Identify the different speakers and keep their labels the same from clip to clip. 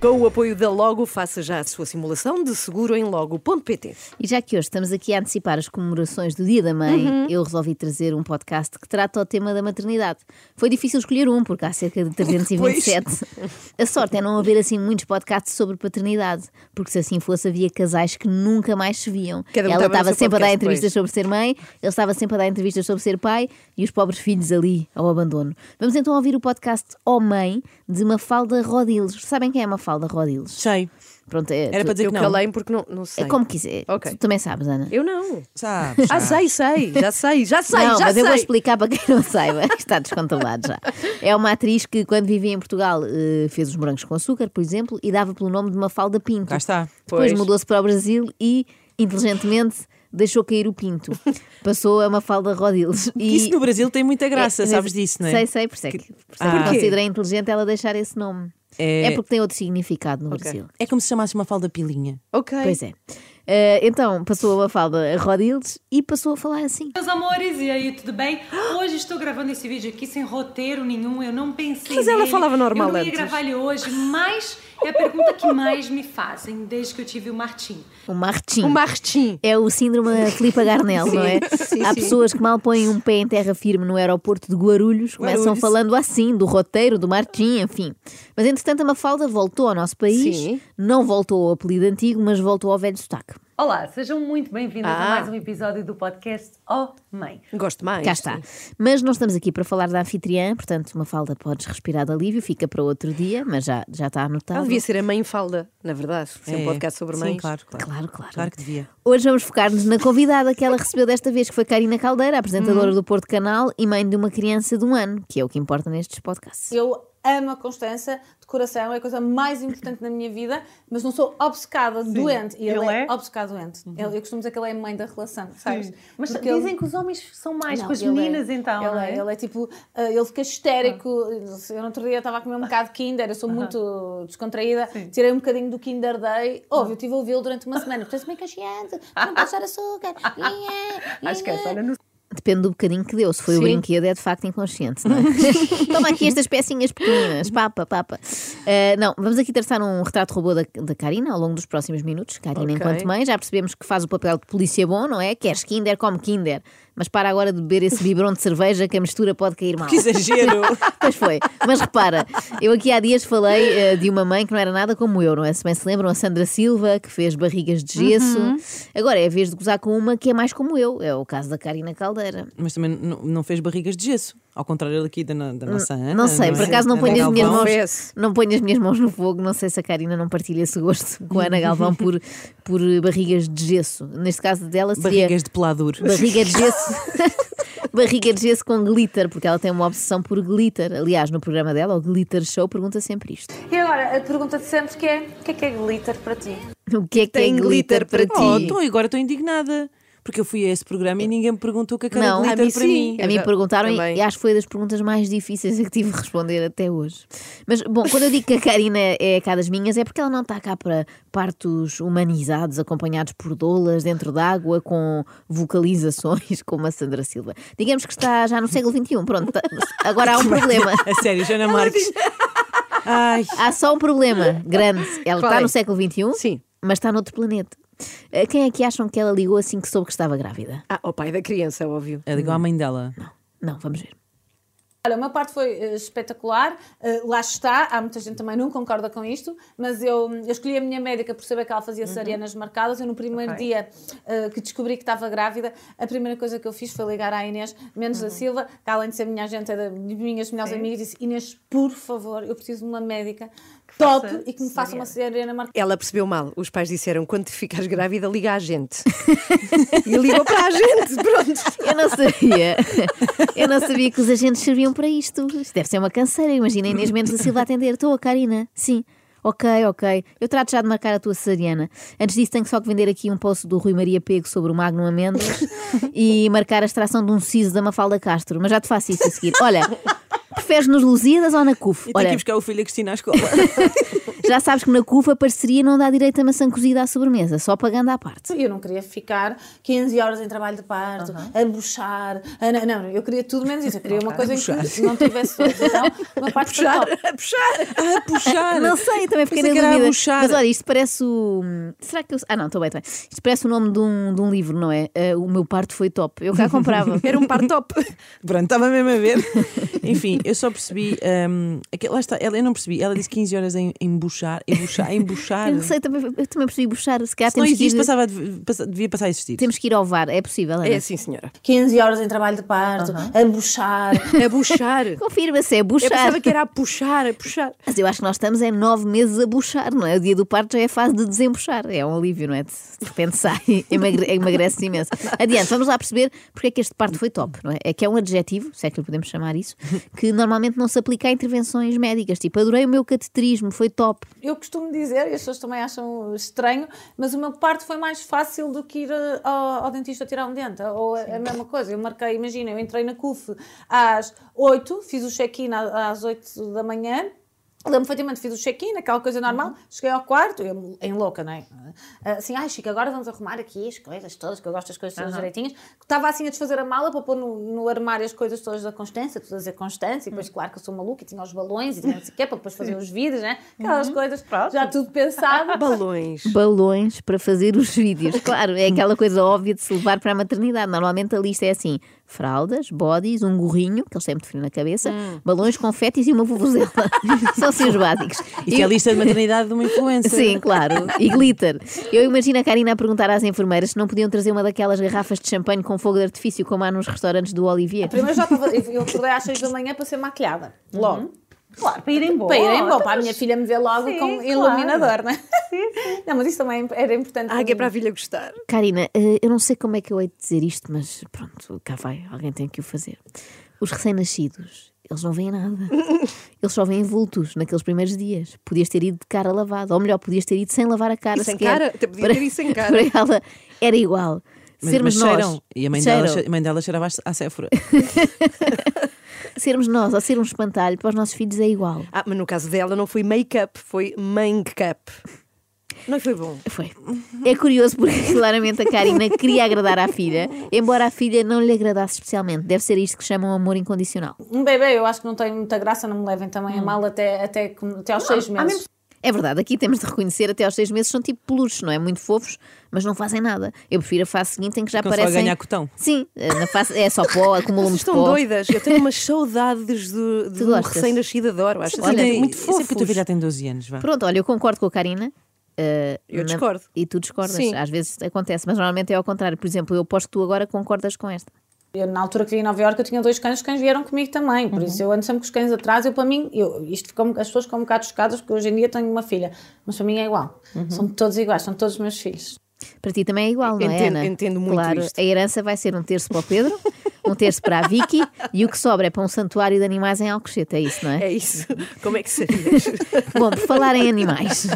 Speaker 1: Com o apoio da Logo, faça já a sua simulação de seguro em logo.pt.
Speaker 2: E já que hoje estamos aqui a antecipar as comemorações do Dia da Mãe, eu resolvi trazer um podcast que trata o tema da maternidade. Foi difícil escolher um, porque há cerca de 327. A sorte é não haver assim muitos podcasts sobre paternidade, porque se assim fosse, havia casais que nunca mais se viam.
Speaker 1: Cada
Speaker 2: Ela
Speaker 1: estava
Speaker 2: sempre a dar entrevistas
Speaker 1: depois.
Speaker 2: sobre ser mãe, ele estava sempre a dar entrevistas sobre ser pai e os pobres filhos ali ao abandono. Vamos então ouvir o podcast Ó Mãe de Mafalda Rodiles. Sabem quem é Mafalda Rodiles?
Speaker 3: Sei.
Speaker 2: Pronto, é,
Speaker 3: Era para dizer
Speaker 1: Eu
Speaker 3: que não.
Speaker 1: calei porque não, não sei.
Speaker 2: é como quiser.
Speaker 1: Ok.
Speaker 2: Tu também sabes, Ana.
Speaker 1: Eu não.
Speaker 3: Sabes?
Speaker 1: Ah, sei, sei. Já sei, já sei,
Speaker 2: não,
Speaker 1: já
Speaker 2: mas
Speaker 1: sei.
Speaker 2: eu vou explicar para quem não saiba, que está descontrolado já. É uma atriz que, quando vivia em Portugal, eh, fez os morangos com açúcar, por exemplo, e dava pelo nome de Mafalda Pinto.
Speaker 3: Cá está.
Speaker 2: Depois
Speaker 1: Pois.
Speaker 2: mudou-se para o Brasil e, inteligentemente, deixou cair o pinto. Passou a Mafalda Rodiles.
Speaker 3: E isso no Brasil tem muita graça,
Speaker 2: É,
Speaker 3: sabes disso, não é?
Speaker 2: Sei, sei, por isso é que, por isso é que
Speaker 3: Ah.
Speaker 2: considerei inteligente ela deixar esse nome.
Speaker 3: É-
Speaker 2: É, porque tem outro significado no Brasil.
Speaker 3: É como se chamasse uma falda pilinha.
Speaker 1: Ok.
Speaker 2: Pois é. Eh, então, passou a Mafalda a Rodiles e passou a falar assim.
Speaker 4: Meus amores, e aí, tudo bem? Hoje estou gravando esse vídeo aqui sem roteiro nenhum, eu não pensei
Speaker 1: Mas ela
Speaker 4: nele.
Speaker 1: falava normal
Speaker 4: Eu não ia
Speaker 1: antes.
Speaker 4: gravar ele hoje, mas é a pergunta que mais me fazem desde que eu tive o Martim.
Speaker 2: O Martim.
Speaker 1: O Martim.
Speaker 2: É o síndrome Filipe Garnel, não é?
Speaker 1: sim,
Speaker 2: Há
Speaker 1: sim.
Speaker 2: pessoas que mal põem um pé em terra firme no aeroporto de Guarulhos, começam
Speaker 3: Guarulhos.
Speaker 2: falando assim, do roteiro, do Martim, enfim. Mas entretanto a Mafalda voltou ao nosso país,
Speaker 1: Sim.
Speaker 2: não voltou ao apelido antigo, mas voltou ao velho sotaque.
Speaker 4: Olá, sejam muito bem-vindos
Speaker 1: Ah.
Speaker 4: a mais um episódio do podcast Oh Mãe.
Speaker 1: Gosto mais.
Speaker 2: Cá está. Mas não estamos aqui para falar da anfitriã, portanto, Mafalda podes respirar de alívio, fica para outro dia, mas já, já está anotado.
Speaker 1: Ela devia ser a mãe falda, na verdade. Ser um
Speaker 3: É.
Speaker 1: podcast sobre
Speaker 3: Sim,
Speaker 1: mães.
Speaker 3: claro, claro.
Speaker 2: Claro, claro.
Speaker 3: Claro que devia.
Speaker 2: Hoje vamos focar-nos na convidada que ela recebeu desta vez, que foi Karina Caldeira, apresentadora do Porto Canal e mãe de uma criança de um ano, que é o que importa nestes podcasts.
Speaker 5: Eu amo a Constança de coração, é a coisa mais importante na minha vida, mas não sou obcecada, doente. E ele,
Speaker 4: Ele
Speaker 5: é,
Speaker 4: é?
Speaker 5: obcecado doente. Ele- eu costumo dizer que ele é a mãe da relação, sabes?
Speaker 4: Mas
Speaker 5: Porque
Speaker 4: dizem
Speaker 5: ele-
Speaker 4: que os homens são mais
Speaker 5: Não,
Speaker 4: com as
Speaker 5: é-
Speaker 4: meninas, então,
Speaker 5: Ele é,
Speaker 4: é?
Speaker 5: ele é tipo, ah, ele fica histérico. Eu no outro dia estava a comer um bocado de Kinder, eu sou muito descontraída, tirei um bocadinho do Kinder Day. Óbvio, eu estive a ouvi-lo durante uma semana. Portanto, meio cacheante, não posso dar açúcar.
Speaker 4: Acho que essa, olha, no
Speaker 2: Depende do bocadinho que deu. Se foi o
Speaker 1: Sim.
Speaker 2: brinquedo, é de facto inconsciente. Não é? Toma aqui estas pecinhas pequeninas, papa, papa. Ah, não, vamos aqui traçar um retrato robô da, da Karina ao longo dos próximos minutos. Karina,
Speaker 1: Ok.
Speaker 2: enquanto mãe, já percebemos que faz o papel de polícia bom, não é? Queres Kinder, come Kinder. Mas para agora de beber esse biberão de cerveja que a mistura pode cair mal.
Speaker 3: Que exagero!
Speaker 2: Pois foi. Mas repara, eu aqui há dias falei eh, de uma mãe que não era nada como eu, não é? Se bem se lembram, a Sandra Silva, que fez barrigas de gesso.
Speaker 1: Uhum.
Speaker 2: Agora é a vez de gozar com uma que é mais como eu. É o caso da Karina Caldeira.
Speaker 3: Mas também não, não fez barrigas de gesso. Ao contrário daqui da, da nossa Ana.
Speaker 2: Não sei,
Speaker 3: é?
Speaker 2: por acaso não ponho as minhas mãos, não ponho as minhas mãos no fogo. Não sei se a Karina não partilha esse gosto com a Ana Galvão por, por barrigas de gesso. Neste caso dela seria
Speaker 3: Barrigas de pelador.
Speaker 2: barriga de gesso. barriga de gesso com glitter, porque ela tem uma obsessão por glitter. Aliás, no programa dela, o Glitter Show, pergunta sempre isto.
Speaker 5: E agora, a pergunta de sempre que é, o que é que é glitter para ti?
Speaker 2: O que é que
Speaker 1: Tem
Speaker 2: é glitter
Speaker 1: glitter
Speaker 2: para ti?
Speaker 3: Oh, então agora estou indignada. Porque eu fui a esse programa e ninguém me perguntou o que é que era
Speaker 2: Não, a
Speaker 3: glitter
Speaker 1: mim
Speaker 3: para
Speaker 1: sim.
Speaker 3: mim.
Speaker 2: A mim
Speaker 1: já-
Speaker 2: perguntaram e-
Speaker 1: também.
Speaker 2: e acho que foi das perguntas mais difíceis a que tive de responder até hoje. Mas, bom, quando eu digo que a Karina é cá das minhas, é porque ela não está cá para partos humanizados, acompanhados por doulas dentro d'água, com vocalizações, como a Sandra Silva. Digamos que está já no século XXI, pronto. tá- Agora há um problema.
Speaker 3: A sério, Joana Marques. Ai,
Speaker 2: Há só um problema grande. Ela
Speaker 1: Qual
Speaker 2: está
Speaker 1: é?
Speaker 2: no século XXI,
Speaker 1: Sim.
Speaker 2: mas está noutro planeta. Eh, Quem é que acham que ela ligou assim que soube que estava grávida?
Speaker 1: Ah, ao pai da criança, é óbvio.
Speaker 3: é igual à mãe dela.
Speaker 2: Não, vamos ver.
Speaker 5: Olha, uma parte foi eh, espetacular, eh, lá está, há muita gente também não concorda com isto, mas eu, eu escolhi a minha médica por saber que ela fazia cesarianas marcadas. Eu, no primeiro
Speaker 6: Ok.
Speaker 5: dia eh, que descobri que estava grávida, a primeira coisa que eu fiz foi ligar à Inês Mendes da Silva, que além de ser minha agente, é das minhas melhores amigas, disse: Inês, por favor, eu preciso de uma médica top e que me faça uma cesariana marcada.
Speaker 1: Ela percebeu mal. Os pais disseram: quando te ficares grávida, liga à gente. e ligou para a gente. Pronto.
Speaker 2: Eu não sabia. Eu não sabia que os agentes serviam para isto. Isto deve ser uma canseira. Imagina Inês Mendes da Silva atender. Estou a Karina. Sim. Ok, ok. Eu trato já de marcar a tua cesariana. Antes disso, tenho só que vender aqui um post do Rui Maria Pego sobre o Magnum Amêndoas e marcar a extração de um siso da Mafalda Castro. Mas já te faço isso a seguir. Olha, preferes nos Lusíadas ou na CUF?
Speaker 3: E tem que
Speaker 2: Olha,
Speaker 3: ir buscar o filho a Cristina à escola.
Speaker 2: já sabes que na CUF a parceria não dá direito a maçã cozida à sobremesa, só pagando à parte.
Speaker 5: Eu não queria ficar 15 horas em trabalho de parto, a buchar. a- não, não, eu queria tudo menos isso. Eu queria uma coisa em que não tivesse dores. Então, uma parte foi top.
Speaker 1: A puxar.
Speaker 3: ah, puxar!
Speaker 2: Não sei, também fiquei
Speaker 3: Pensei
Speaker 2: na
Speaker 3: que era a
Speaker 2: dúvida.
Speaker 3: buchar.
Speaker 2: Mas olha, isto parece o. Será que eu. Ah, não, estou bem, estou bem. Isto parece o nome de um, de um livro, não é? Ah, o meu parto foi top. Eu cá comprava.
Speaker 1: Era um par top.
Speaker 3: Pronto, estava mesmo a ver. Enfim, eu só percebi. hum, aqui- lá está, ela, eu não percebi. Ela disse 15 horas em embuchar. Embuchar. embuchar.
Speaker 2: Eu não sei, também, eu também percebi buchar. Se calhar
Speaker 3: Se não
Speaker 2: temos que,
Speaker 3: existe,
Speaker 2: ir,
Speaker 3: passava, devia passar a existir.
Speaker 2: temos que ir ao VAR. É possível, Ana?
Speaker 1: É sim, senhora.
Speaker 5: 15 horas em trabalho de parto, a buchar.
Speaker 1: A buchar.
Speaker 2: Confirma-se, é
Speaker 1: Eu
Speaker 2: buchar.
Speaker 1: pensava que era a puxar, a puxar.
Speaker 2: Mas eu acho que nós estamos em nove meses a buchar, não é? O dia do parto já é a fase de desembuchar. É um alívio, não é? De repente sai, emagre- emagrece imenso. Adiante, vamos lá perceber porque é que este parto foi top, não é? É que é um adjetivo, se é que lhe podemos chamar isso, que normalmente não se aplica a intervenções médicas. Tipo, adorei o meu cateterismo, foi top.
Speaker 5: Eu costumo dizer, e as pessoas também acham estranho, mas o meu parto foi mais fácil do que ir eh, ao, ao dentista tirar um dente. Ou a, a mesma coisa. Eu marquei, imagina, eu entrei na CUF às 8, fiz o check-in às 8 da manhã. Lembro perfeitamente, fiz o check-in, aquela coisa normal, cheguei ao quarto, eu, em louca, não é? Assim, ai Chico, agora vamos arrumar aqui as coisas todas, que eu gosto das coisas todas direitinhas. Estava assim a desfazer a mala para pôr no, no armário as coisas todas da Constância, tudo a dizer Constância, e depois, claro que eu sou maluca, e tinha os balões, e tinha não sei o quê, para depois fazer os vídeos, né? Aquelas coisas, já tudo pensado.
Speaker 1: Balões.
Speaker 2: Balões para fazer os vídeos. Claro, é aquela coisa óbvia de se levar para a maternidade. Normalmente a lista é assim: fraldas, bodies, um gorrinho, que eles têm muito frio na cabeça, balões, confetes e uma vuvuzela. São assim os básicos.
Speaker 3: Isto é a lista de maternidade de uma influencer.
Speaker 2: Sim, claro. E glitter. Eu imagino a Karina a perguntar às enfermeiras se não podiam trazer uma daquelas garrafas de champanhe com fogo de artifício como há nos restaurantes do Olivier.
Speaker 5: Primeiro já estava, eu acordei às 6 da manhã para ser maquilhada, logo.
Speaker 6: Claro, para irem embora.
Speaker 5: Para irem bom, para a minha filha me ver logo
Speaker 6: Sim,
Speaker 5: com
Speaker 6: claro.
Speaker 5: iluminador, não é? Não, mas isso também era importante.
Speaker 1: Ah, que é para a filha gostar.
Speaker 2: Karina, eh, eu não sei como é que eu hei de dizer isto, mas pronto, cá vai, alguém tem que o fazer. Os recém-nascidos, eles não veem nada. Eles só veem vultos naqueles primeiros dias. Podias ter ido de cara lavada, ou melhor, podias ter ido sem lavar a cara
Speaker 1: E sem
Speaker 2: sequer.
Speaker 1: cara? Podia ter ido sem cara.
Speaker 2: Para ela era igual.
Speaker 3: Mas,
Speaker 2: sermos
Speaker 3: mas
Speaker 2: nós.
Speaker 3: cheiram. E a mãe, dela,
Speaker 2: cheiram.
Speaker 3: che- a mãe dela cheirava à Séfora.
Speaker 2: Sermos nós ou ser um espantalho para os nossos filhos é igual.
Speaker 1: Ah, mas no caso dela não foi make-up, foi make-up. Não foi bom.
Speaker 2: Foi. É curioso porque claramente a Karina queria agradar à filha, embora a filha não lhe agradasse especialmente. Deve ser isto que chamam amor incondicional.
Speaker 5: Um bebê, eu acho que não tem muita graça, não me levem também
Speaker 2: Hum.
Speaker 5: a mal até, até, até aos 6 meses.
Speaker 2: É verdade, aqui temos de reconhecer até aos seis meses são tipo peluches, não é? Muito fofos, mas não fazem nada. Eu prefiro a fase seguinte em que já
Speaker 3: Ficam só a
Speaker 2: aparecem.
Speaker 3: ganhar cotão.
Speaker 2: Sim, na fase é só pó, acumulam
Speaker 1: estão
Speaker 2: pó.
Speaker 1: doidas. Eu tenho umas saudades de, de
Speaker 2: Tu
Speaker 1: um recém-nascido, adoro. Acho
Speaker 2: Olha,
Speaker 1: assim, muito
Speaker 3: eu sei que a tua filha tem 12 anos. Vá.
Speaker 2: Pronto, olha, eu concordo com a Karina. eh,
Speaker 1: Eu discordo.
Speaker 2: E tu discordas.
Speaker 1: Sim.
Speaker 2: Às vezes acontece, mas normalmente é ao contrário. Por exemplo, eu aposto que tu agora concordas com esta.
Speaker 5: Eu, na altura que vim em Nova Iorque, eu tinha dois cães, os cães vieram comigo também.
Speaker 2: Uhum.
Speaker 5: Por isso eu ando sempre com os cães atrás. Eu, para mim, eu, isto ficou, as pessoas ficam um bocado chocadas porque hoje em dia tenho uma filha. Mas para mim é igual.
Speaker 2: Uhum.
Speaker 5: São todos iguais, são todos meus filhos.
Speaker 2: Para ti também é igual, não é,
Speaker 1: Entendo-
Speaker 2: Ana?
Speaker 1: entendo muito
Speaker 2: claro,
Speaker 1: isto.
Speaker 2: a herança vai ser um terço para o Pedro, um terço para a Vicky e o que sobra é para um santuário de animais em Alcochete, é isso, não é?
Speaker 1: É isso. Como é que sabias?
Speaker 2: Bom, por falar em animais,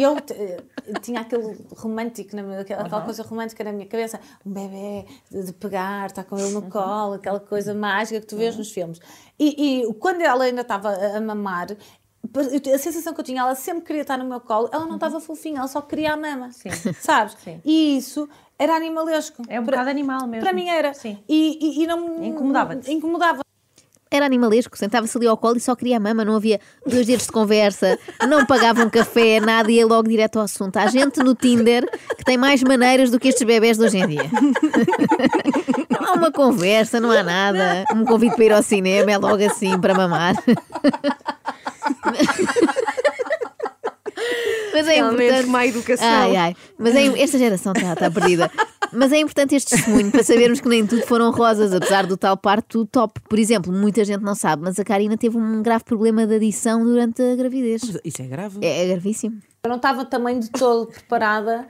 Speaker 5: Eu eh, tinha aquele romântico, na minha, aquela, aquela coisa romântica na minha cabeça, um bebê de, pegar, estar com ele no colo, aquela coisa mágica que tu vês nos filmes. E, e quando ela ainda estava a, a mamar, a sensação que eu tinha, ela sempre queria estar no meu colo, ela não estava fofinha, ela só queria a mama.
Speaker 6: Sim.
Speaker 5: Sabes?
Speaker 6: Sim.
Speaker 5: E isso era animalesco.
Speaker 6: É um
Speaker 5: Para-
Speaker 6: bocado animal mesmo.
Speaker 5: Para mim era.
Speaker 6: Sim.
Speaker 5: E, e, e não
Speaker 6: Incomodava-te.
Speaker 5: Incomodava.
Speaker 2: Era animalesco, sentava-se ali ao colo e só queria a mama, não havia dois dedos de conversa, não pagavam café, nada, ia logo direto ao assunto. Há gente no Tinder que tem mais maneiras do que estes bebés de hoje em dia. Não há uma conversa, não há nada. Um convite para ir ao cinema é logo assim para mamar. Mas é
Speaker 1: Realmente,
Speaker 2: importante.
Speaker 1: má educação.
Speaker 2: Ai, ai. Mas é, esta geração está tá perdida. Mas é importante este testemunho para sabermos que nem tudo foram rosas, apesar do tal parto top. Por exemplo, muita gente não sabe, mas a Karina teve um grave problema de adição durante a gravidez.
Speaker 3: Isso é grave.
Speaker 2: É, é gravíssimo.
Speaker 5: Eu não estava também de todo preparada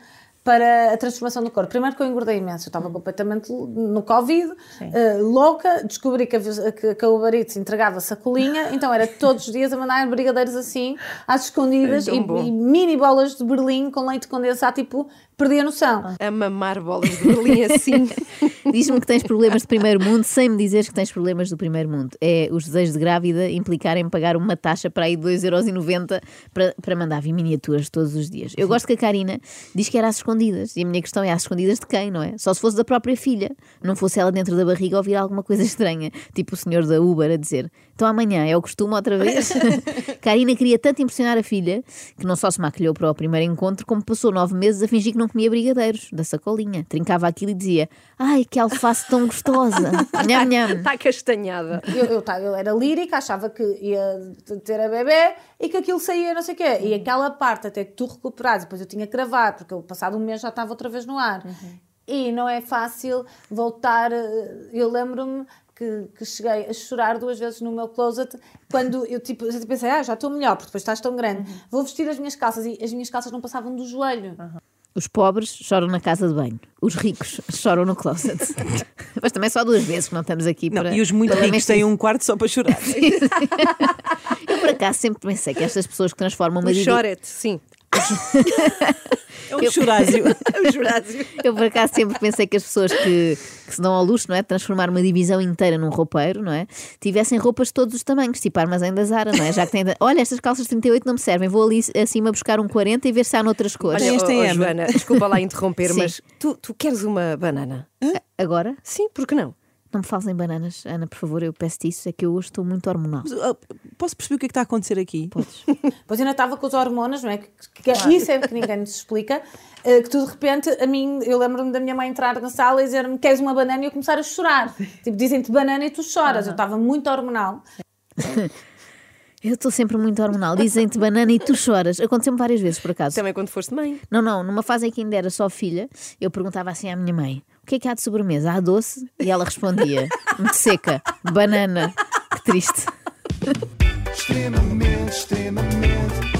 Speaker 5: para a transformação do corpo. Primeiro que eu engordei imenso, eu estava completamente no Covid, eh, louca, descobri que a, que, que a Uber Eats entregava sacolinha, então era todos os dias a mandar brigadeiros assim, às escondidas,
Speaker 1: É
Speaker 5: e, e mini bolas de Berlim com leite condensado, tipo, perdi a noção.
Speaker 1: A mamar bolas de Berlim assim.
Speaker 2: Diz-me que tens problemas de primeiro mundo sem me dizeres que tens problemas do primeiro mundo. É os desejos de grávida implicarem pagar uma taxa para aí de 2,90€ para, para mandar vir miniaturas todos os dias. Eu gosto que a Karina diz que era às escondidas. E a minha questão é às escondidas de quem, não é? Só se fosse da própria filha. Não fosse ela dentro da barriga ouvir alguma coisa estranha. Tipo o senhor da Uber a dizer: Então amanhã é o costume outra vez. Karina queria tanto impressionar a filha que não só se maquilhou para o primeiro encontro, como passou nove meses a fingir que não comia brigadeiros da sacolinha. Trincava aquilo e dizia: Ai, que alface tão gostosa! Nham, nham.
Speaker 1: Está castanhada.
Speaker 5: Eu, eu, tava- eu era lírica, achava que ia ter a bebê e que aquilo saía, não sei o quê. E aquela parte até que tu recuperares, depois eu tinha que gravar, porque eu, passado um mês já estava outra vez no ar. E não é fácil voltar. eh, Eu lembro-me que, que cheguei a chorar duas vezes no meu closet quando eu tipo, eu pensei, ah, já estou melhor, porque depois estás tão grande. Vou vestir as minhas calças e as minhas calças não passavam do joelho.
Speaker 2: Os pobres choram na casa de banho, os ricos choram no closet. Mas também só duas vezes que não estamos aqui
Speaker 3: Não,
Speaker 2: para.
Speaker 3: e os muito
Speaker 2: para
Speaker 3: ricos têm um quarto só para chorar.
Speaker 2: Eu por acaso sempre pensei que estas pessoas que transformam uma
Speaker 1: O
Speaker 2: dívida.
Speaker 1: chorete, sim.
Speaker 3: É um churásio.
Speaker 1: O Jurásio.
Speaker 2: Eu por acaso sempre pensei que as pessoas que, que se dão ao luxo, não é? de Transformar uma divisão inteira num roupeiro, não é? Tivessem roupas de todos os tamanhos, tipo armazém da Zara, não é? Já que tem. Olha, estas calças 38 não me servem, vou ali acima buscar um 40 e ver se há noutras cores.
Speaker 3: Olha, esta é
Speaker 1: oh,
Speaker 3: Ana.
Speaker 1: Joana, desculpa lá interromper,
Speaker 2: Sim.
Speaker 1: mas tu, tu queres uma banana?
Speaker 2: Agora,
Speaker 1: Sim, por que não?
Speaker 2: não me fales em bananas, Ana, por favor, eu peço-te isso, é que eu hoje estou muito hormonal.
Speaker 3: Posso perceber o que é que está a acontecer aqui?
Speaker 2: Podes.
Speaker 5: Pois ainda estava com os hormonas, não é? Que, que, que Isso é que ninguém nos explica. eh, Que tu de repente, a mim, eu lembro-me da minha mãe entrar na sala e dizer-me: Queres uma banana? E eu começar a chorar. Tipo, dizem-te banana e tu choras. Eu estava muito hormonal.
Speaker 2: Eu estou sempre muito hormonal. Dizem-te banana e tu choras. Aconteceu-me várias vezes, por acaso.
Speaker 1: Também quando foste mãe.
Speaker 2: Não, não, numa fase em que ainda era só filha, eu perguntava assim à minha mãe: o que é que há de sobremesa? Há doce? E ela respondia: muito seca, banana. Que triste.
Speaker 7: extremamente, extremamente,